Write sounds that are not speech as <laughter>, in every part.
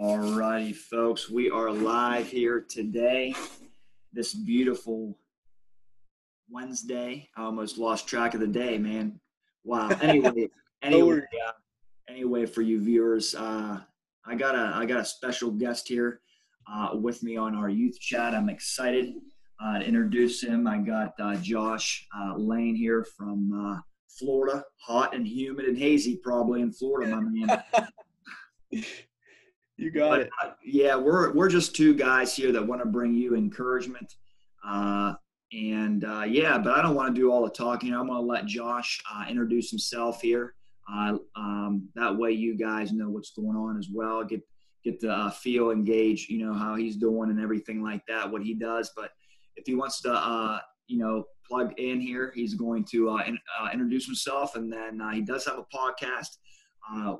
All righty, folks. We are live here today. This beautiful Wednesday. I almost lost track of the day, man. Wow. <laughs> Anyway, anyway, uh, anyway, for you viewers, uh, I got a I got a special guest here uh, with me on our youth chat. I'm excited uh, to introduce him. I got uh, Josh uh, Lane here from uh, Florida, hot and humid and hazy, probably in Florida, my man. <laughs> you got but, it. Uh, yeah, we're we're just two guys here that want to bring you encouragement. and yeah, but I don't want to do all the talking. I'm going to let Josh introduce himself here. Uh, um, that way, you guys know what's going on as well. Get get to uh, feel, engage, you know how he's doing and everything like that, what he does. But if he wants to, uh, you know, plug in here, he's going to uh, in, uh, introduce himself, and then uh, he does have a podcast.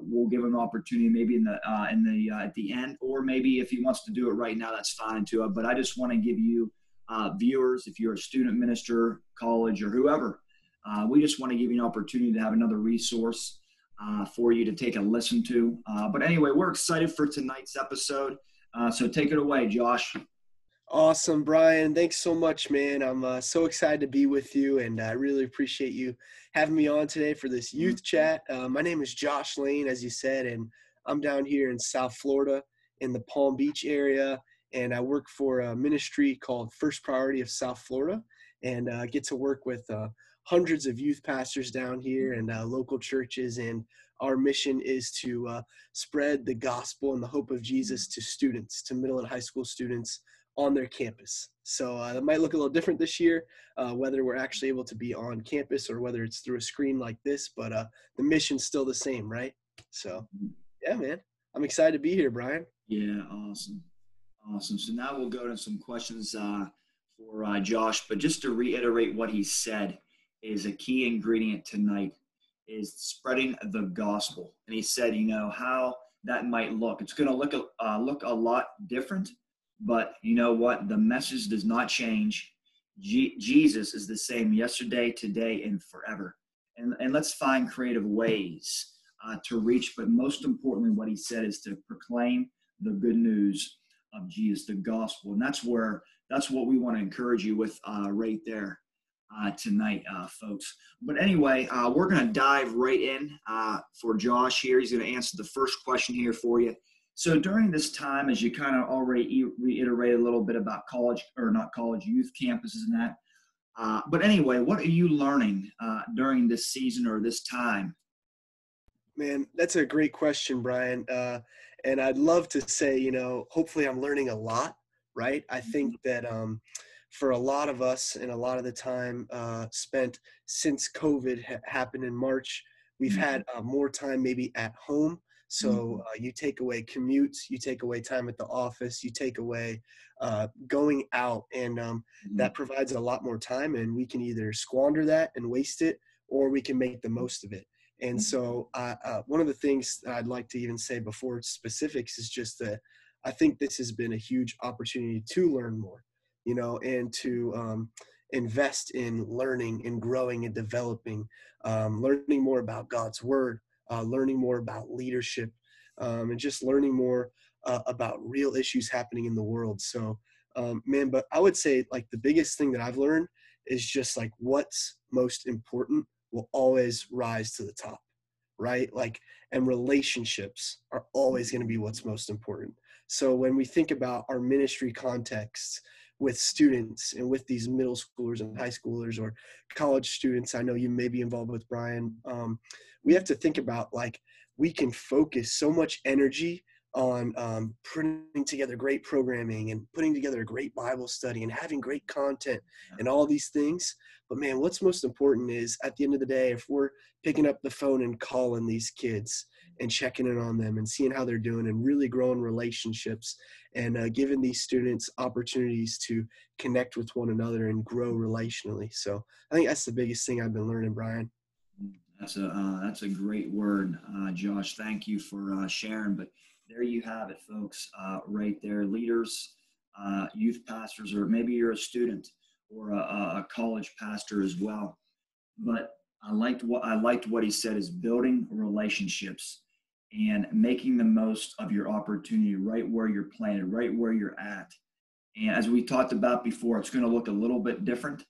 We'll give him an opportunity, maybe in the in the at the end, or maybe if he wants to do it right now, that's fine too. But I just want to give you viewers, if you're a student minister, college, or whoever uh, we just want to give you an opportunity to have another resource uh, for you to take a listen to. Uh, but anyway, we're excited for tonight's episode. Uh, so take it away, Josh. Awesome, Brian. Thanks so much, man. I'm uh, so excited to be with you, and I really appreciate you having me on today for this youth chat. Uh, my name is Josh Lane, as you said, and I'm down here in South Florida in the Palm Beach area, and I work for a ministry called First Priority of South Florida, and uh, get to work with hundreds of youth pastors down here and uh, local churches. And our mission is to uh, spread the gospel and the hope of Jesus to students, to middle and high school students on their campus. So uh, that might look a little different this year, uh, whether we're actually able to be on campus or whether it's through a screen like this, but uh, the mission's still the same, right? So, yeah, man, I'm excited to be here, Brian. Yeah, awesome. Awesome. So now we'll go to some questions uh, for uh, Josh, but just to reiterate what he said, is a key ingredient tonight is spreading the gospel. And he said, you know, how that might look. It's going to look uh, look a lot different, but you know what? The message does not change. Jesus is the same yesterday, today, and forever. And, and let's find creative ways uh, to reach. But most importantly, what he said is to proclaim the good news of Jesus, the gospel. And that's where that's what we want to encourage you with uh, right there uh, tonight, uh, folks. But anyway, uh, we're going to dive right in uh, for Josh here. He's going to answer the first question here for you. So during this time, as you kind of already reiterated a little bit about college or not college youth campuses and that. Uh, but anyway, what are you learning uh, during this season or this time? Man, that's a great question, Brian. and I'd love to say, you know, hopefully I'm learning a lot, right? I think mm-hmm. that, um, for a lot of us and a lot of the time uh, spent since COVID ha- happened in March, we've mm-hmm. had uh, more time maybe at home. So mm-hmm. uh, you take away commutes, you take away time at the office, you take away uh, going out, and um, mm-hmm. that provides a lot more time. And we can either squander that and waste it, or we can make the most of it. And mm-hmm. so, uh, one of the things I'd like to even say before specifics is just that I think this has been a huge opportunity to learn more you know, and to um, invest in learning and growing and developing, um, learning more about God's word, uh, learning more about leadership, um, and just learning more uh, about real issues happening in the world. So, um, man, but I would say like the biggest thing that I've learned is just like what's most important will always rise to the top, right? Like, and relationships are always going to be what's most important. So when we think about our ministry contexts, with students and with these middle schoolers and high schoolers or college students i know you may be involved with brian um, we have to think about like we can focus so much energy on um, putting together great programming and putting together a great bible study and having great content and all these things. But man what's most important is at the end of the day if we're picking up the phone and calling these kids and checking in on them and seeing how they're doing and really growing relationships and uh, giving these students opportunities to connect with one another and grow relationally. So I think that's the biggest thing I've been learning, Brian. That's a uh, that's a great word, uh, Josh. Thank you for uh, sharing. But there you have it, folks. Uh, right there, leaders, uh, youth pastors, or maybe you're a student or a, a college pastor as well. But I liked what I liked what he said is building relationships and making the most of your opportunity right where you're planted, right where you're at. And as we talked about before, it's going to look a little bit different,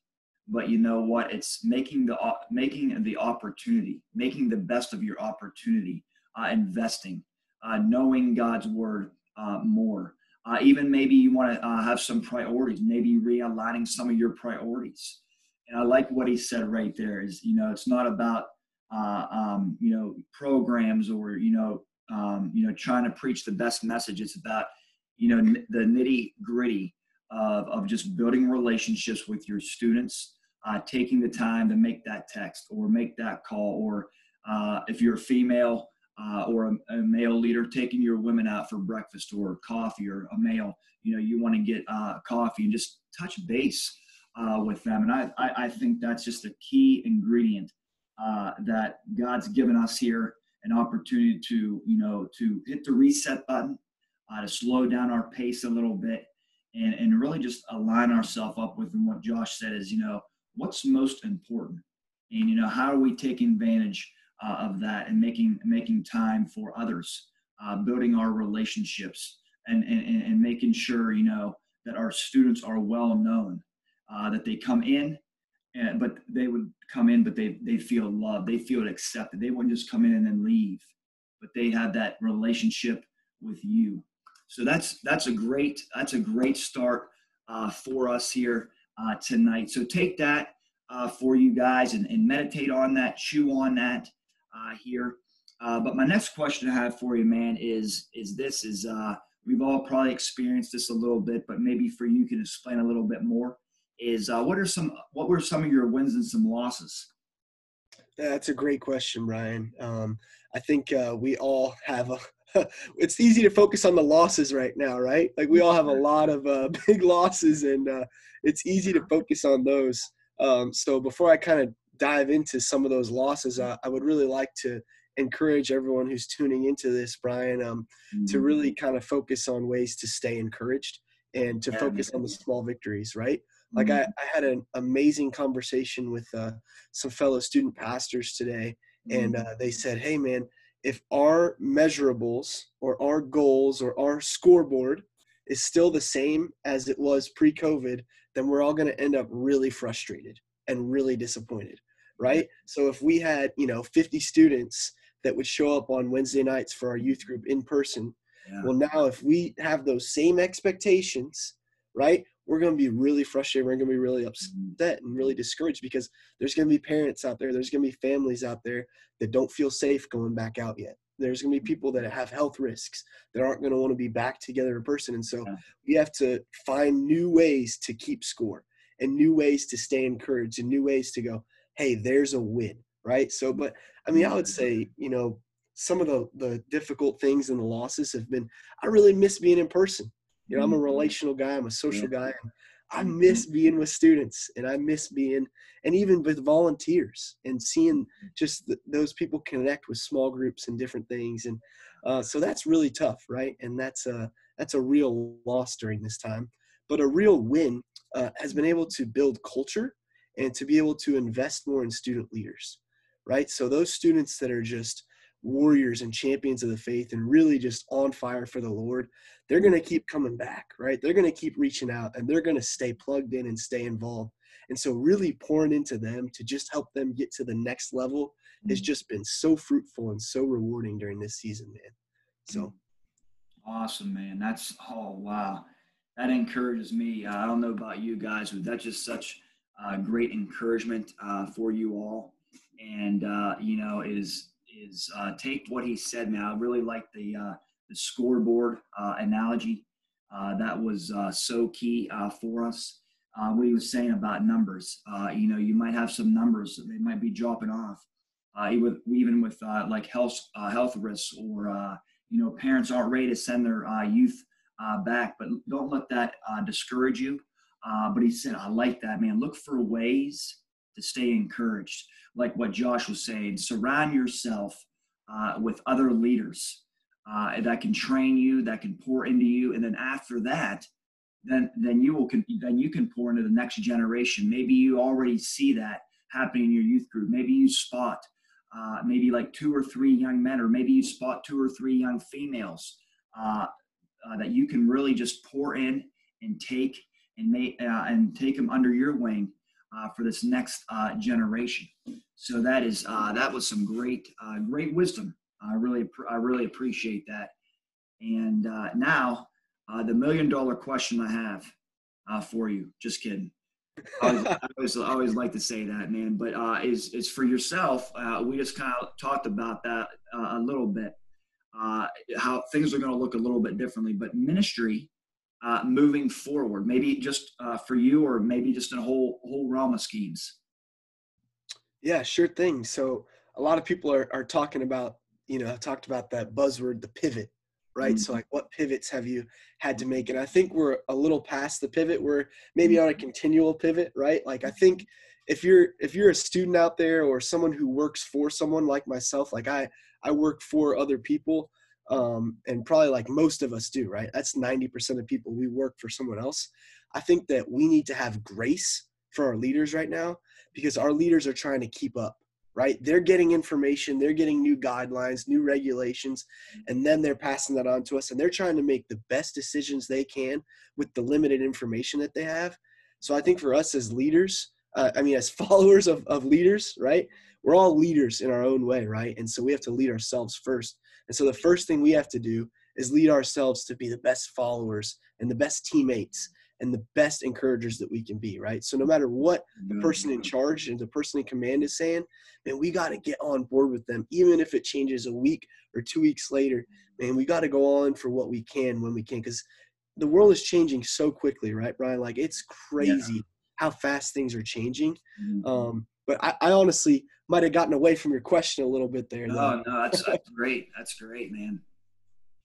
but you know what? It's making the making the opportunity, making the best of your opportunity, uh, investing, uh, knowing God's word uh, more. Uh, even maybe you want to uh, have some priorities, maybe realigning some of your priorities. And I like what he said right there. Is you know, it's not about uh, um, you know programs or you know um, you know trying to preach the best message. It's about you know n- the nitty gritty of, of just building relationships with your students, uh, taking the time to make that text or make that call, or uh, if you're a female uh, or a, a, male leader, taking your women out for breakfast or coffee, or a male, you know, you want to get uh, coffee and just touch base uh, with them. And I, I, I, think that's just a key ingredient uh, that God's given us here an opportunity to, you know, to hit the reset button, to slow down our pace a little bit and, and really just align ourselves up with what Josh said is, you know, what's most important? And, you know, how are we taking advantage uh, of that and making, making time for others, uh, building our relationships and, and, and making sure, you know, that our students are well known, uh, that they come in, and, but they would come in, but they, they feel loved, they feel accepted. They wouldn't just come in and then leave, but they have that relationship with you. So that's that's a great that's a great start uh, for us here uh, tonight. So take that uh, for you guys and, and, meditate on that, chew on that uh, here. Uh, but my next question I have for you, man, is is this is uh, we've all probably experienced this a little bit, but maybe for you can explain a little bit more. Is what are some what were some of your wins and some losses? That's a great question, Brian. Um, I think we all have a <laughs> it's easy to focus on the losses right now, right? Like we all have a lot of uh, <laughs> big losses, and uh, it's easy to focus on those. Um, so before I kind of dive into some of those losses, uh, I would really like to encourage everyone who's tuning into this, Brian, um, mm-hmm. to really kind of focus on ways to stay encouraged and to yeah, focus on the small victories, right? Like mm-hmm. I, I, had an amazing conversation with uh, some fellow student pastors today, and mm-hmm. uh, they said, "Hey, man." if our measurables or our goals or our scoreboard is still the same as it was pre-COVID, then we're all going to end up really frustrated and really disappointed, right? So if we had, you know, 50 students that would show up on Wednesday nights for our youth group in person, yeah. well now if we have those same expectations, right? We're going to be really frustrated. We're going to be really mm-hmm. upset and really discouraged because there's going to be parents out there, there's going to be families out there that don't feel safe going back out yet. There's going to be people that have health risks that aren't going to want to be back together in person. And so we have to find new ways to keep score and new ways to stay encouraged and new ways to go, hey, there's a win, right? So, but I mean, I would say, you know, some of the, the difficult things and the losses have been, I really miss being in person. You know, I'm a mm-hmm. relational guy. I'm a social guy. And I mm-hmm. miss being with students, and I miss being, and even with volunteers, and seeing just the, those people connect with small groups and different things. And uh, so that's really tough, right? And that's a that's a real loss during this time. But a real win uh, has been able to build culture and to be able to invest more in student leaders, right? So those students that are just warriors and champions of the faith and really just on fire for the Lord, they're going to keep coming back, right? They're going to keep reaching out and they're going to stay plugged in and stay involved. And so, really pouring into them to just help them get to the next level has mm. just been so fruitful and so rewarding during this season, man. So mm. awesome, man. That's oh wow, that encourages me. Uh, I don't know about you guys, but that's just such uh, great encouragement uh, for you all. And uh, you know, is is uh, take what he said, man. I really like the uh, the scoreboard uh, analogy. Uh, that was uh, so key uh, for us. Uh, what he was saying about numbers. Uh, you know, you might have some numbers that they might be dropping off. even even with like health health risks, or you know, parents aren't ready to send their youth back. But don't let that discourage you. but he said, I like that, man. Look for ways to stay encouraged. Like what Josh was saying, surround yourself uh, with other leaders uh, that can train you, that can pour into you, and then after that, then then you will can, then you can pour into the next generation. Maybe you already see that happening in your youth group. Maybe you spot uh, maybe like two or three young men, or maybe you spot two or three young females uh, uh, that you can really just pour in and take and make uh, and take them under your wing uh, for this next uh, generation. So that is that was some great great wisdom. I really I really appreciate that. And now the million dollar question I have for you. Just kidding. I, always, I, always, like to say that, man. But uh, is is for yourself. Uh, we just kind of talked about that uh, a little bit. Uh, how things are going to look a little bit differently, but ministry uh, moving forward, maybe just uh, for you, or maybe just in a whole whole realm of schemes. Yeah, sure thing. So a lot of people are are talking about you know I talked about that buzzword, the pivot, right? Mm-hmm. So like what pivots have you had to make? And I think we're a little past the pivot. We're maybe on a mm-hmm. continual pivot, right? Like I think if you're if you're a student out there or someone who works for someone like myself, like I I work for other people, um, and probably like most of us do, right? That's 90% of people we work for someone else. I think that we need to have grace for our leaders right now because our leaders are trying to keep up right? They're getting information, they're getting new guidelines, new regulations, and then they're passing that on to us and they're trying to make the best decisions they can with the limited information that they have. So I think for us as leaders, uh, I mean, as <laughs> followers of, of leaders, right? We're all leaders in our own way, right? And so we have to lead ourselves first. And so the first thing we have to do is lead ourselves to be the best followers and the best teammates and the best encouragers that we can be, right? So no matter what the person in charge and the person in command is saying, man, we got to get on board with them, even if it changes a week or two weeks later. Man, we got to go on for what we can when we can, because the world is changing so quickly, right, Brian? Like it's crazy yeah. how fast things are changing. Mm-hmm. Um, but I, I honestly might have gotten away from your question a little bit there. No, though. no, that's, that's great. That's great, man.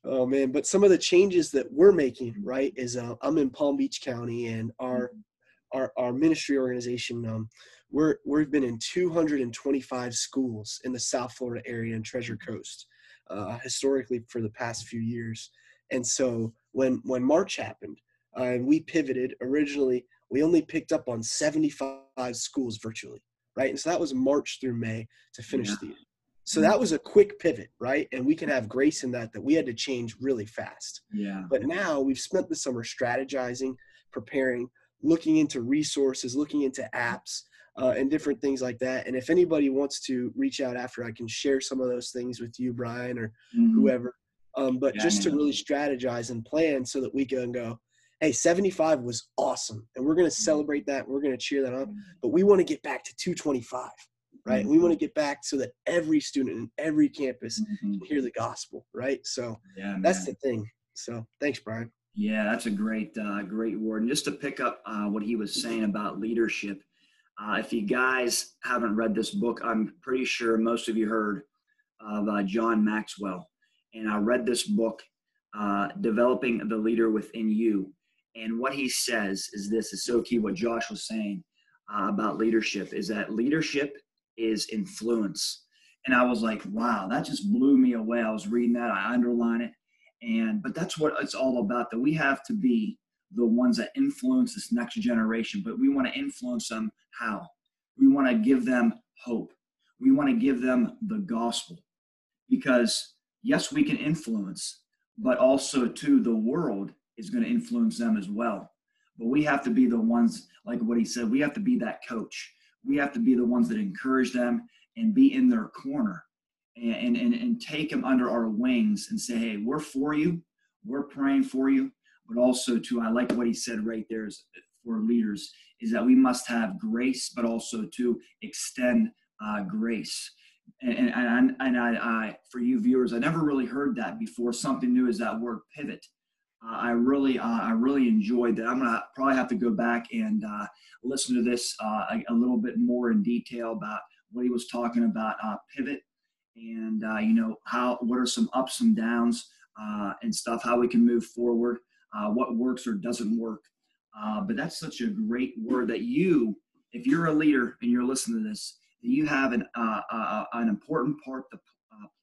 Oh man, but some of the changes that we're making, right, is uh, I'm in Palm Beach County, and our mm-hmm. our, our ministry organization, um, we're we've been in 225 schools in the South Florida area and Treasure Coast, uh, historically for the past few years. And so when when March happened, uh, and we pivoted originally, we only picked up on 75 schools virtually, right? And so that was March through May to finish yeah. the year. So that was a quick pivot, right? And we can have grace in that that we had to change really fast. Yeah. But now we've spent the summer strategizing, preparing, looking into resources, looking into apps, uh, and different things like that. And if anybody wants to reach out after, I can share some of those things with you, Brian, or mm-hmm. whoever. Um, but yeah, just to really strategize and plan so that we can go, hey, 75 was awesome, and we're going to mm-hmm. celebrate that. We're going to cheer that on. Mm-hmm. But we want to get back to 225 right? Mm-hmm. We want to get back so that every student in every campus mm-hmm. can hear the gospel, right? So yeah, that's the thing. So thanks, Brian. Yeah, that's a great, uh, great word. And just to pick up uh, what he was saying about leadership, uh, if you guys haven't read this book, I'm pretty sure most of you heard of uh, John Maxwell. And I read this book, uh, Developing the Leader Within You. And what he says is this is so key what Josh was saying uh, about leadership is that leadership is influence. And I was like, wow, that just blew me away. I was reading that, I underline it. And but that's what it's all about. That we have to be the ones that influence this next generation, but we want to influence them how? We want to give them hope. We want to give them the gospel. Because yes, we can influence, but also to the world is going to influence them as well. But we have to be the ones, like what he said, we have to be that coach we have to be the ones that encourage them and be in their corner and, and, and take them under our wings and say, hey, we're for you, we're praying for you. But also, too, I like what he said right there is for leaders is that we must have grace, but also to extend uh, grace. And, and, and I, I, for you viewers, I never really heard that before. Something new is that word pivot. Uh, I really, uh, I really enjoyed that. I'm gonna probably have to go back and uh, listen to this uh, a, a, little bit more in detail about what he was talking about uh, pivot and uh, you know how what are some ups and downs and stuff, how we can move forward, what works or doesn't work. but that's such a great word that you, if you're a leader and you're listening to this, you have an an important part to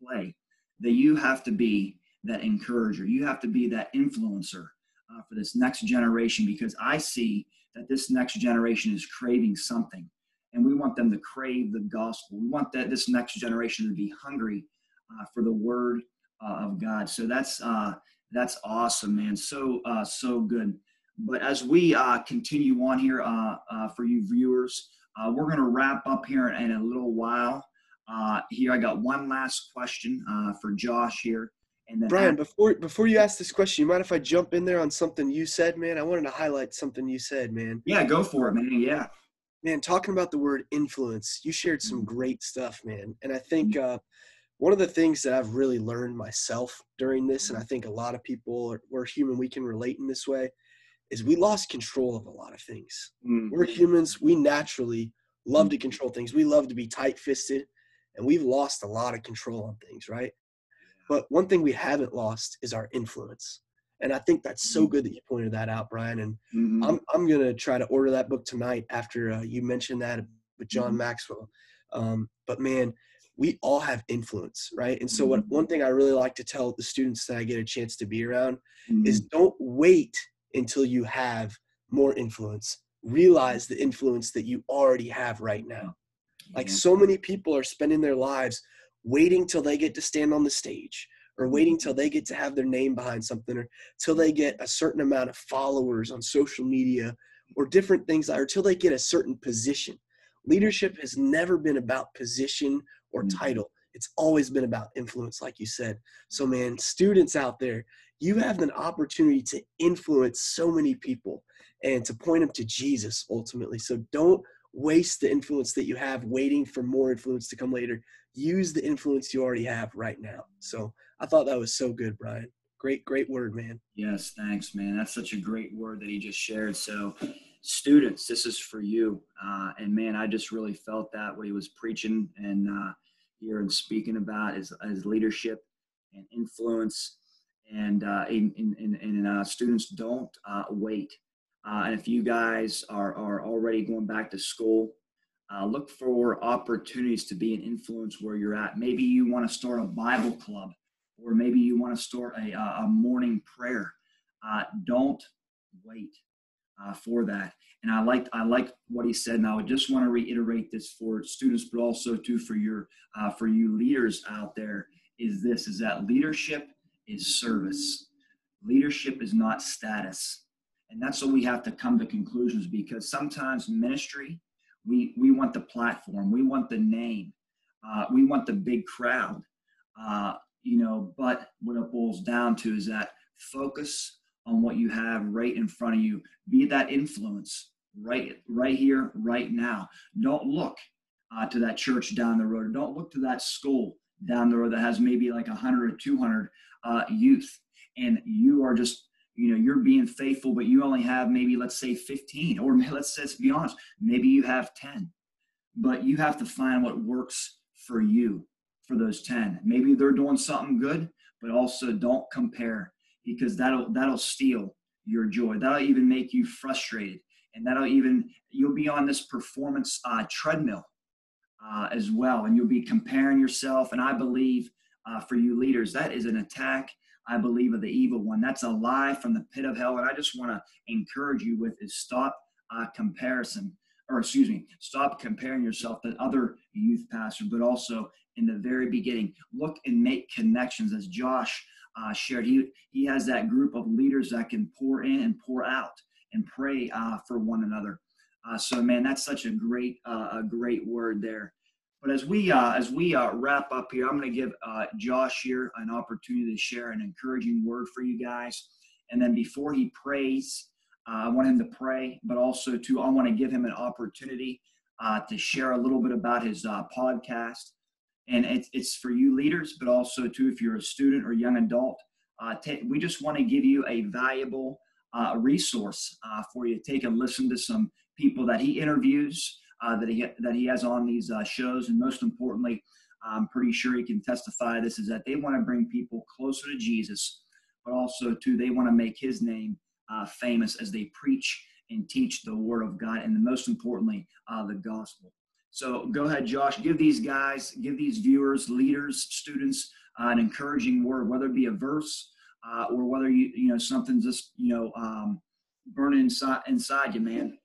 play. That you have to be that encourager. You have to be that influencer uh, for this next generation because I see that this next generation is craving something. and we want them to crave the gospel. We want that this next generation to be hungry uh, for the word uh, of God. So that's uh, that's awesome, man. So uh, so good. But as we uh, continue on here for you viewers, we're going to wrap up here in a little while. Here, I got one last question for Josh here. And then Brian, before before you ask this question, you mind if I jump in there on something you said, man? I wanted to highlight something you said, man. Yeah, go for it, man. Yeah. Man, talking about the word influence, you shared some mm-hmm. great stuff, man. And I think mm-hmm. uh, one of the things that I've really learned myself during this, and I think a lot of people, are, we're human, we can relate in this way, is we lost control of a lot of things. Mm. We're humans. We naturally love to control things. We love to be tight fisted, and we've lost a lot of control on things, right? But one thing we haven't lost is our influence. And I think that's so mm-hmm. good that you pointed that out, Brian. And mm-hmm. I'm, I'm going to try to order that book tonight after uh, you mentioned that with John mm-hmm. Maxwell. Um, but man, we all have influence, right? And so, what mm-hmm. one thing I really like to tell the students that I get a chance to be around mm-hmm. is don't wait until you have more influence. Realize the influence that you already have right now. Like so many people are spending their lives waiting till they get to stand on the stage or waiting till they get to have their name behind something or till they get a certain amount of followers on social media or different things or till they get a certain position. Leadership has never been about position or mm-hmm. title. It's always been about influence, like you said. So, man, students out there, you have an opportunity to influence so many people and to point them to Jesus ultimately. So, don't waste the influence that you have waiting for more influence to come later. Use the influence you already have right now. So, I thought that was so good, Brian. Great, great word, man. Yes, thanks, man. That's such a great word that he just shared. So, students, this is for you. Uh, and man, I just really felt that what he was preaching and uh, here and speaking about is, is leadership and influence. And uh, in, in, in, uh, students don't uh, wait. Uh, and if you guys are, are already going back to school, uh, look for opportunities to be an influence where you're at. Maybe you want to start a Bible club, or maybe you want to start a, a morning prayer. Uh, don't wait for that. And I like I like what he said. And I would just want to reiterate this for students, but also too for your uh, for you leaders out there. Is this is that leadership is service. Leadership is not status, and that's what we have to come to conclusions because sometimes ministry, we we want the platform, we want the name, uh, we want the big crowd, uh, you know. But what it boils down to is that focus on what you have right in front of you. Be that influence right right here right now. Don't look uh, to that church down the road. Don't look to that school down the road that has maybe like 100 or 200 uh, youth. And you are just you know you're being faithful but you only have maybe let's say 15 or <laughs> let's, let's be honest maybe you have 10 but you have to find what works for you for those 10 maybe they're doing something good but also don't compare because that'll that'll steal your joy. That'll even make you frustrated and that'll even you'll be on this performance uh, treadmill uh, as well and you'll be comparing yourself and i believe uh, for you leaders that is an attack i believe of the evil one that's a lie from the pit of hell and i just want to encourage you with is stop uh, comparison or excuse me stop comparing yourself to other youth pastors but also in the very beginning look and make connections as josh uh, shared he, he has that group of leaders that can pour in and pour out and pray uh, for one another. Uh, so, man, that's such a great, uh, a great word there. But as we uh, as we uh, wrap up here, I'm going to give uh, Josh here an opportunity to share an encouraging word for you guys. And then before he prays, I want him to pray, but also to I want to give him an opportunity to share a little bit about his podcast. And it's, it's for you leaders, but also too if you're a student or young adult. T- we just want to give you a valuable uh, resource uh, for you. To take a listen to some people that he interviews, uh, that he that he has on these uh, shows, and most importantly, I'm pretty sure he can testify this is that they want to bring people closer to Jesus, but also too they want to make His name uh, famous as they preach and teach the Word of God, and the most importantly, uh, the gospel. So go ahead, Josh. Give these guys, give these viewers, leaders, students, an encouraging word, whether it be a verse uh, or whether you you know something just you know um, burning inside inside you, man.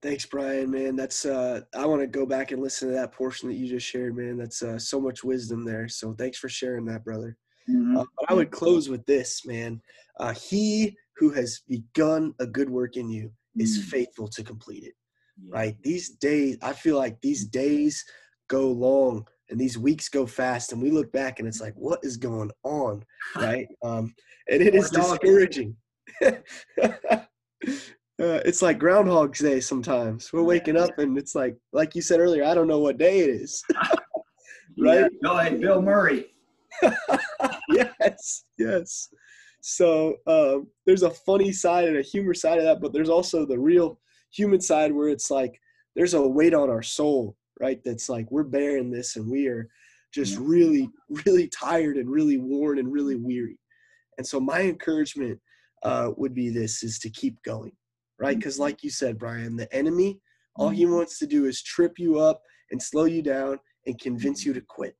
Thanks, Brian. Man, that's uh, I want to go back and listen to that portion that you just shared, man. That's uh, so much wisdom there. So thanks for sharing that, brother. Mm-hmm. Uh, but I would close with this, man. Uh, he who has begun a good work in you is mm. faithful to complete it. Yeah. Right? These days, I feel like these days go long and these weeks go fast, and we look back and it's like, what is going on? <laughs> Right? Um, and it is discouraging. <laughs> Uh, it's like Groundhog's Day sometimes. We're waking up and it's like, like you said earlier, I don't know what day it is. <laughs> right? Yeah, go ahead, Bill Murray. <laughs> yes, yes. So um, there's a funny side and a humor side of that, but there's also the real human side where it's like there's a weight on our soul, right? That's like we're bearing this and we are just yeah. really, really tired and really worn and really weary. And so my encouragement uh, would be this: is to keep going right? Because, mm-hmm. like you said, Brian, the enemy, all he mm-hmm. wants to do is trip you up and slow you down and convince you to quit.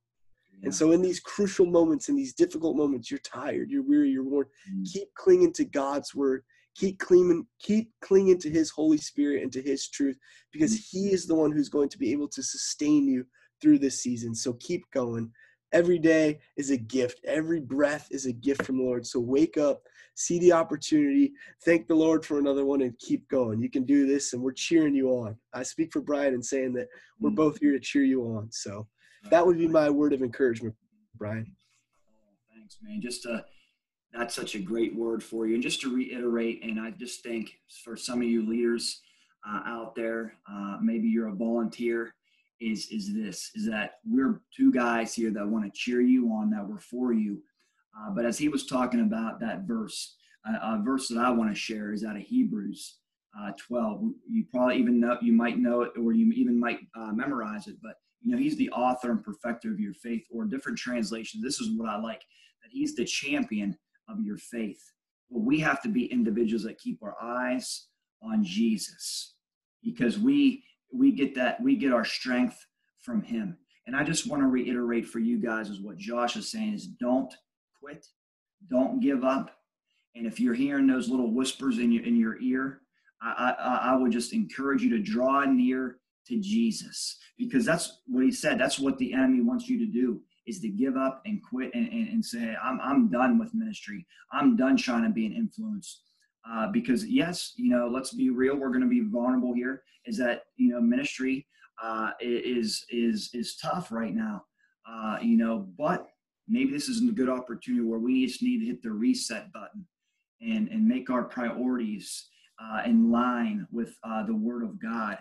And so, in these crucial moments, in these difficult moments, you're tired, you're weary, you're worn. Mm-hmm. Keep clinging to God's word. Keep clinging, keep clinging to His Holy Spirit and to His truth, because He is the one who's going to be able to sustain you through this season. So keep going. Every day is a gift. Every breath is a gift from the Lord. So wake up, see the opportunity, thank the Lord for another one, and keep going. You can do this, and we're cheering you on. I speak for Brian and saying that we're both here to cheer you on. So that would be my word of encouragement, Brian. Thanks, man. Just uh, that's such a great word for you. And just to reiterate, and I just think for some of you leaders uh, out there, uh, maybe you're a volunteer is is this is that we're two guys here that want to cheer you on that we're for you. Uh, but as he was talking about that verse uh, a verse that i want to share is out of hebrews uh, 12 you probably even know you might know it or you even might uh, memorize it but you know he's the author and perfecter of your faith or different translations this is what i like that he's the champion of your faith. Well we have to be individuals that keep our eyes on jesus because we we get that we get our strength from him. And i just want to reiterate for you guys is what josh is saying is don't quit don't give up. And if you're hearing those little whispers in your in your ear I, I, I would just encourage you to draw near to jesus because that's what he said. That's what the enemy wants you to do is to give up and quit and, and, and say I'm, I'm done with ministry. I'm done trying to be an influence uh, because yes, you know, let's be real. We're going to be vulnerable here. Is that you know ministry uh, is is is tough right now. Uh, you know, but maybe this isn't a good opportunity where we just need to hit the reset button and and make our priorities uh, in line with uh, the Word of God.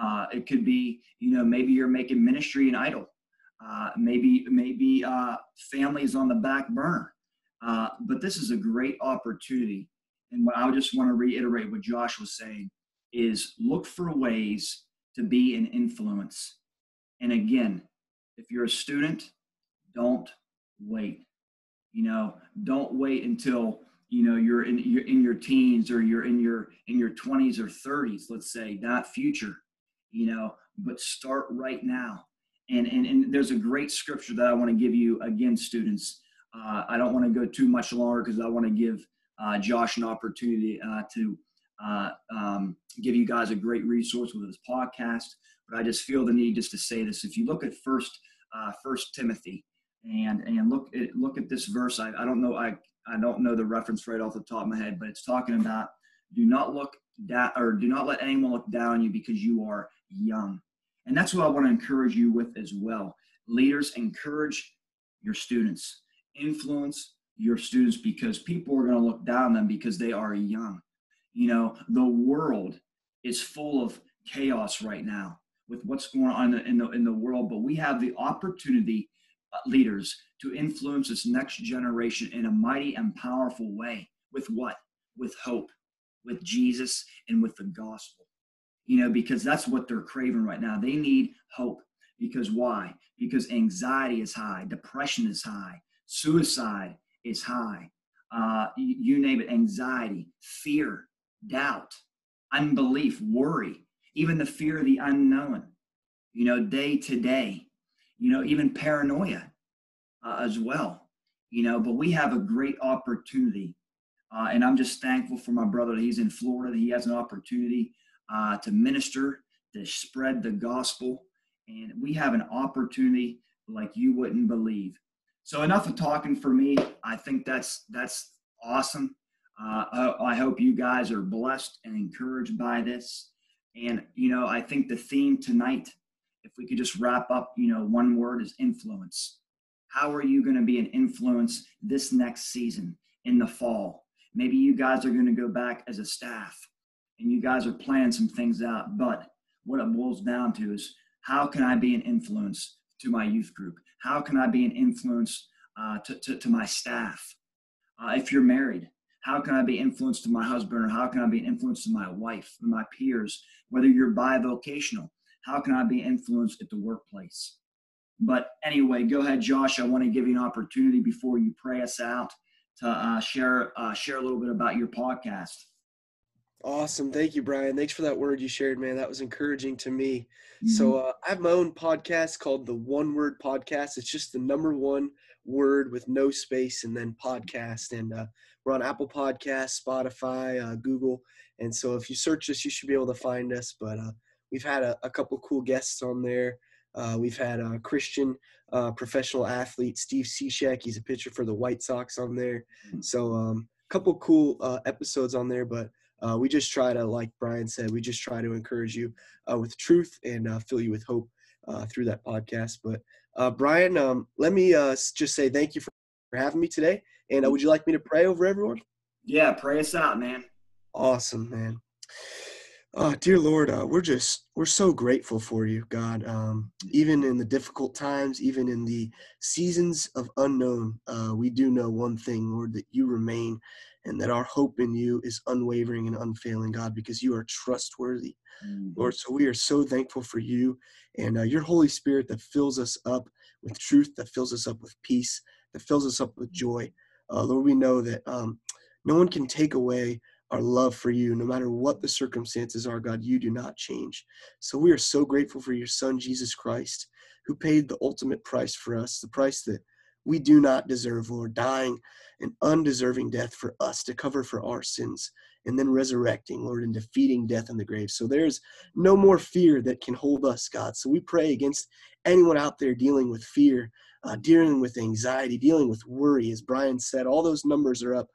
Uh, it could be, you know, maybe you're making ministry an idol. Uh, maybe maybe uh, families on the back burner. Uh, but this is a great opportunity and what I just want to reiterate what Josh was saying is look for ways to be an influence. And again, if you're a student, don't wait. You know, don't wait until you know you're in you're in your teens or you're in your in your 20s or 30s, let's say, not future. You know, but start right now. And and, and there's a great scripture that I want to give you again, students. Uh, I don't want to go too much longer because I want to give Josh an opportunity uh, to uh, um, give you guys a great resource with this podcast. But I just feel the need just to say this. If you look at First uh, First Timothy and and look at look at this verse, I, I don't know I I don't know the reference right off the top of my head, but it's talking about do not look down or do not let anyone look down on you because you are young. And that's what I want to encourage you with as well. Leaders, encourage your students, influence your students because people are going to look down on them because they are young. You know, the world is full of chaos right now with what's going on in the, in the world, but we have the opportunity, uh, leaders, to influence this next generation in a mighty and powerful way. With what? With hope, with Jesus, and with the gospel. You know, because that's what they're craving right now. They need hope. Because why? Because anxiety is high, depression is high, suicide is high. Uh, you, you name it anxiety, fear, doubt, unbelief, worry, even the fear of the unknown, you know, day to day, you know, even paranoia uh, as well, you know. But we have a great opportunity. Uh, and I'm just thankful for my brother that he's in Florida, that he has an opportunity uh, to minister, to spread the gospel. And we have an opportunity like you wouldn't believe. So enough of talking for me. I think that's that's awesome. Uh, I, I hope you guys are blessed and encouraged by this. And you know, I think the theme tonight, if we could just wrap up, you know, one word is influence. How are you going to be an influence this next season in the fall? Maybe you guys are going to go back as a staff and you guys are planning some things out. But what it boils down to is how can I be an influence to my youth group? How can I be an influence uh, to, to, to, my staff? Uh, if you're married, how can I be influence to my husband or how can I be an influence to my wife, my peers? Whether you're bivocational, how can I be influenced at the workplace? But anyway, go ahead, Josh. I want to give you an opportunity before you pray us out to uh, share uh, share a little bit about your podcast. Awesome. Thank you, Brian. Thanks for that word you shared, man. That was encouraging to me. Mm-hmm. So, uh, I have my own podcast called the One Word Podcast. It's just the number one word with no space and then podcast. And uh, we're on Apple Podcasts, Spotify, uh, Google. And so, if you search us, you should be able to find us. But uh, we've had a, a, couple cool guests on there. Uh, we've had a Christian uh, professional athlete, Steve Cishek. He's a pitcher for the White Sox on there. Mm-hmm. So, a um, couple cool episodes on there. But uh, we just try to, like Brian said, we just try to encourage you uh, with truth and uh, fill you with hope uh, through that podcast. But uh, Brian, um, let me uh, just say thank you for having me today. And would you like me to pray over everyone? Yeah, pray us out, man. Awesome, man. Uh, dear Lord, uh, we're just we're so grateful for you, God. Um, even in the difficult times, even in the seasons of unknown, uh, we do know one thing, Lord, that you remain and that our hope in you is unwavering and unfailing, God, because you are trustworthy, mm-hmm. Lord. So we are so thankful for you and uh, your Holy Spirit that fills us up with truth, that fills us up with peace, that fills us up with joy. Uh, Lord, we know that um, no one can take away our love for you, no matter what the circumstances are, God, you do not change. So we are so grateful for your Son, Jesus Christ, who paid the ultimate price for us, the price that we do not deserve, Lord, dying an undeserving death for us to cover for our sins, and then resurrecting, Lord, and defeating death in the grave. So there's no more fear that can hold us, God. So we pray against anyone out there dealing with fear, uh, dealing with anxiety, dealing with worry. As Brian said, all those numbers are up.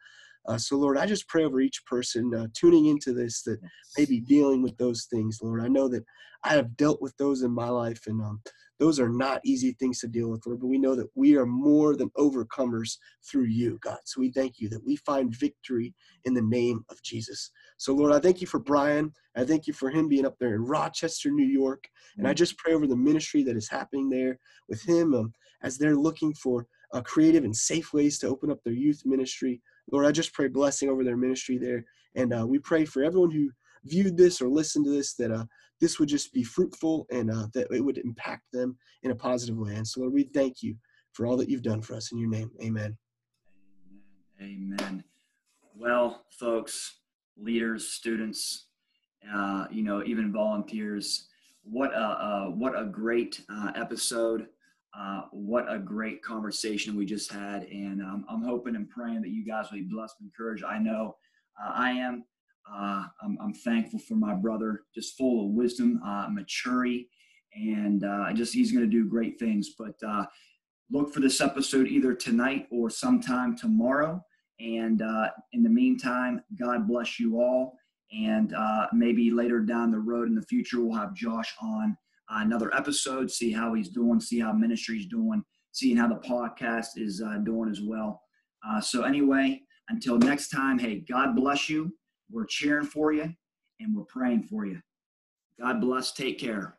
Uh, so, Lord, I just pray over each person uh, tuning into this that may be dealing with those things, Lord. I know that I have dealt with those in my life, and um, those are not easy things to deal with, Lord, but we know that we are more than overcomers through you, God. So we thank you that we find victory in the name of Jesus. So, Lord, I thank you for Brian. I thank you for him being up there in Rochester, New York. And I mm. just pray over the ministry that is happening there with him um, as they're looking for uh, creative and safe ways to open up their youth ministry. Lord, I just pray blessing over their ministry there. And uh, we pray for everyone who viewed this or listened to this that uh, this would just be fruitful and uh, that it would impact them in a positive way. And so, Lord, we thank you for all that you've done for us in your name. Amen. Amen. Amen. Well, folks, leaders, students, uh, you know, even volunteers, what a, uh, what a great uh, episode. Uh, what a great conversation we just had. And um, I'm hoping and praying that you guys will be blessed and encouraged. I know uh, I am. Uh, I'm, I'm, thankful for my brother, just full of wisdom, uh, maturity, and uh, just he's going to do great things. But uh, look for this episode either tonight or sometime tomorrow. And uh, in the meantime, God bless you all. And uh, maybe later down the road in the future, we'll have Josh on another episode, see how he's doing, see how ministry's doing, seeing how the podcast is doing as well. so, anyway, until next time, hey, God bless you we're cheering for you and we're praying for you. God bless. Take care.